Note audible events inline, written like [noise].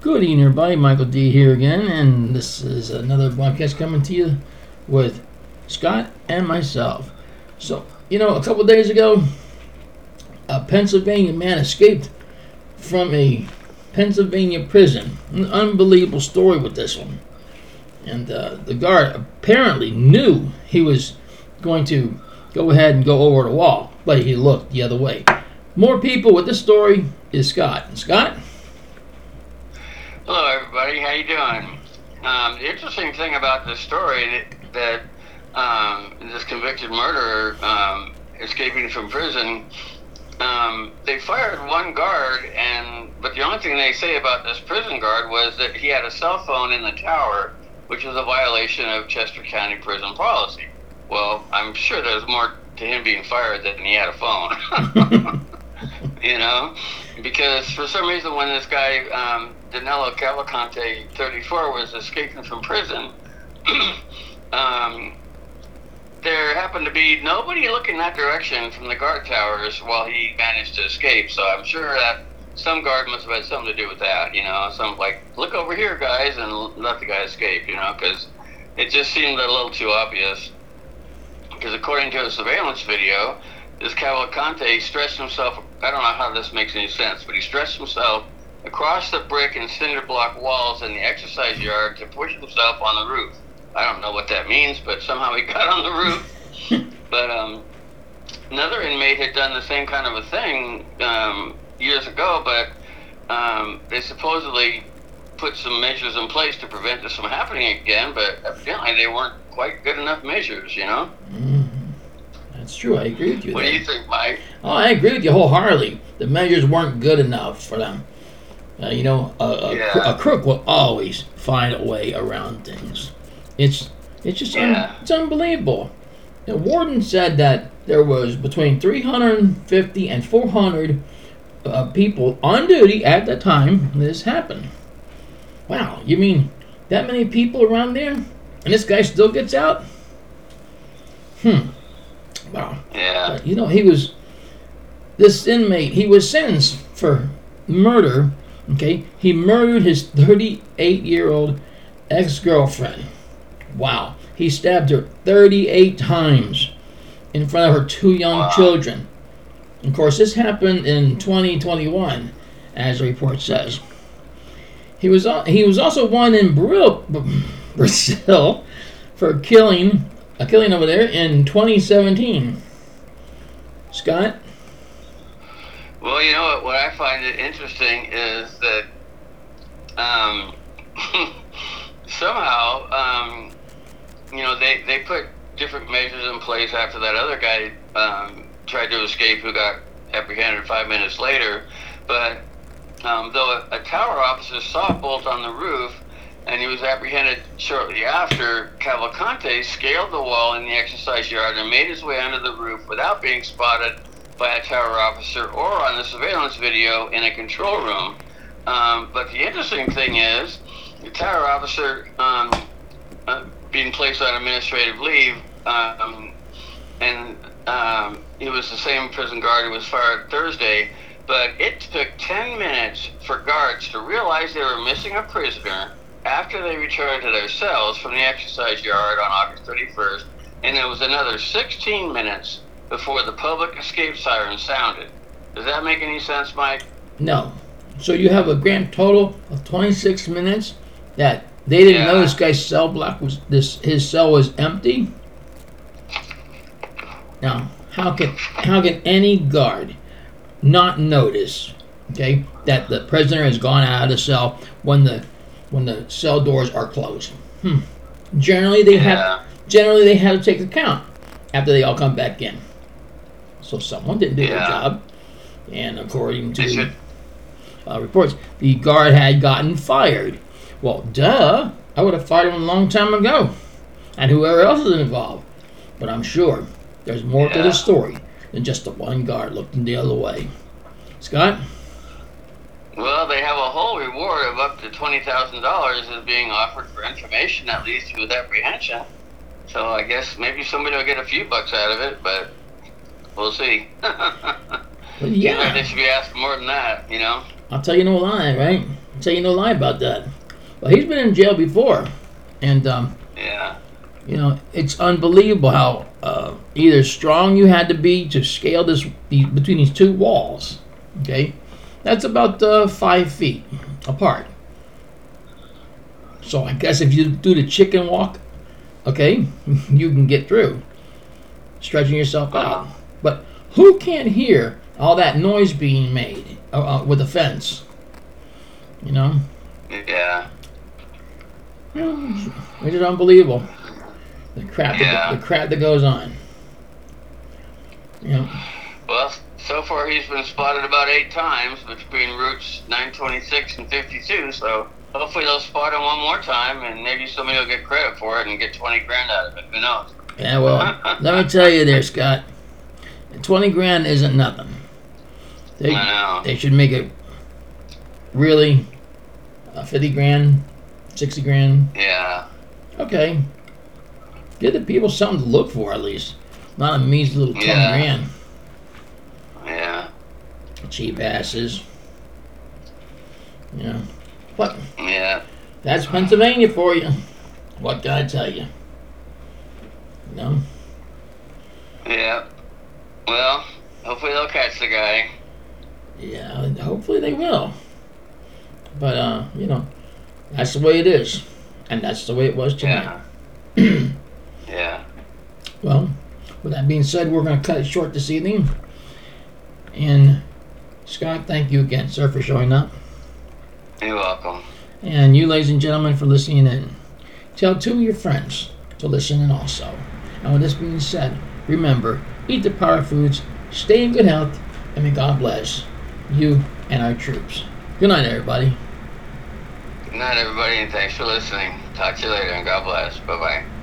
Good evening, everybody. Michael D here again, and this is another broadcast coming to you with Scott and myself. So, you know, a couple days ago, a Pennsylvania man escaped from a Pennsylvania prison. An unbelievable story with this one. And uh, the guard apparently knew he was going to go ahead and go over the wall, but he looked the other way. More people with this story is Scott. Scott? Hello, everybody. How you doing? Um, the interesting thing about this story that, that um, this convicted murderer um, escaping from prison, um, they fired one guard, and but the only thing they say about this prison guard was that he had a cell phone in the tower, which was a violation of Chester County prison policy. Well, I'm sure there's more to him being fired than he had a phone. [laughs] [laughs] you know, because for some reason when this guy um, Danilo Cavalcante, 34, was escaping from prison, [clears throat] um, there happened to be nobody looking that direction from the guard towers while he managed to escape. So I'm sure that some guard must have had something to do with that. You know, some like look over here, guys, and let the guy escape. You know, because it just seemed a little too obvious. Because according to a surveillance video, this Cavalcante stretched himself. I don't know how this makes any sense, but he stretched himself across the brick and cinder block walls in the exercise yard to push himself on the roof. I don't know what that means, but somehow he [laughs] got on the roof. [laughs] but um, another inmate had done the same kind of a thing um, years ago, but um, they supposedly put some measures in place to prevent this from happening again, but evidently they weren't quite good enough measures, you know? Mm, that's true. I agree with you. What there. do you think, Mike? Oh, I agree with you wholeheartedly. The measures weren't good enough for them. Uh, you know, a, a, Yeah. a crook will always find a way around things. It's it's just un- it's unbelievable. The warden said that there was between 350 and 400 uh, people on duty at the time this happened. Wow, you mean that many people around there, and this guy still gets out? Hmm. Wow. Yeah. But, you know, he was this inmate. He was sentenced for murder. Okay, he murdered his 38-year-old ex-girlfriend. Wow, he stabbed her 38 times in front of her two young Wow. children. Of course, this happened in 2021, as the report says. He was he was also one in Brazil, [laughs] Brazil for killing a killing over there in 2017. Scott, Well, you know what? What I find it interesting is that um, [laughs] somehow, um, you know, they, they put different measures in place after that other guy um, tried to escape, who got apprehended five minutes later. But um, though a, a tower officer saw a bolt on the roof, and he was apprehended shortly after, Cavalcante scaled the wall in the exercise yard and made his way under the roof without being spotted by a tower officer or on the surveillance video in a control room. Um, but the interesting thing is, the tower officer um, uh, being placed on administrative leave, um, and um, he was the same prison guard who was fired Thursday. But it took 10 minutes for guards to realize they were missing a prisoner after they returned to their cells from the exercise yard on August 31st, and it was another 16 minutes before the public escape siren sounded. Does that make any sense, Mike? no. So you have a grand total of 26 minutes that they didn't know this guy's cell block was this his cell was empty. Now, how can how can any guard not notice, okay, that the prisoner has gone out of the cell when the when the cell doors are closed? Hmm. Generally, they have generally they have to take the count after they all come back in. So someone didn't do their job, and according to uh, reports, the guard had gotten fired. Well, duh, I would have fired him a long time ago, and whoever else is involved. But I'm sure there's more to Yeah. this story than just the one guard looking the other way. Scott, Well, they have a whole reward of up to twenty thousand dollars is being offered for information that leads to his apprehension. So I guess maybe somebody will get a few bucks out of it, but we'll see. Yeah, they should be asking more than that, you know. I'll tell you no lie, right? I'll tell you no lie about that. Well, he's been in jail before, and um, Yeah. you know it's unbelievable how uh, either strong you had to be to scale this between these two walls. Okay, that's about uh, five feet apart. So I guess if you do the chicken walk, okay, [laughs] you can get through, stretching yourself out. But who can't hear all that noise being made uh, uh, with the fence? You know, Yeah. which is unbelievable. The crap, Yeah. that, the crap that goes on. You know, Well, so far he's been spotted about eight times between routes 926 and 52. So hopefully they'll spot him one more time, and maybe somebody will get credit for it and get 20 grand out of it. Who knows? yeah. Well, let me tell you, there, Scott. Twenty grand isn't nothing. They they should make it really uh, fifty grand, sixty grand. Yeah. Okay. Give the people something to look for at least. Not a measly little ten Yeah. grand. Yeah. Cheap asses. Know. What Yeah. that's Pennsylvania for you. What can I tell you? No. Yeah. Well, hopefully they'll catch the guy. Yeah, hopefully they will. But uh, you know, that's the way it is. And that's the way it was tonight. Yeah. [clears throat] yeah. Well, with that being said, we're going to cut it short this evening. And Scott, thank you again, sir, for showing up. You're welcome. And you, ladies and gentlemen, for listening in. Tell two of your friends to listen in also. And with this being said, remember, eat the power foods, stay in good health, and may God bless you and our troops. Good night, everybody. Good night, everybody, and thanks for listening. Talk to you later, and God bless. Bye bye.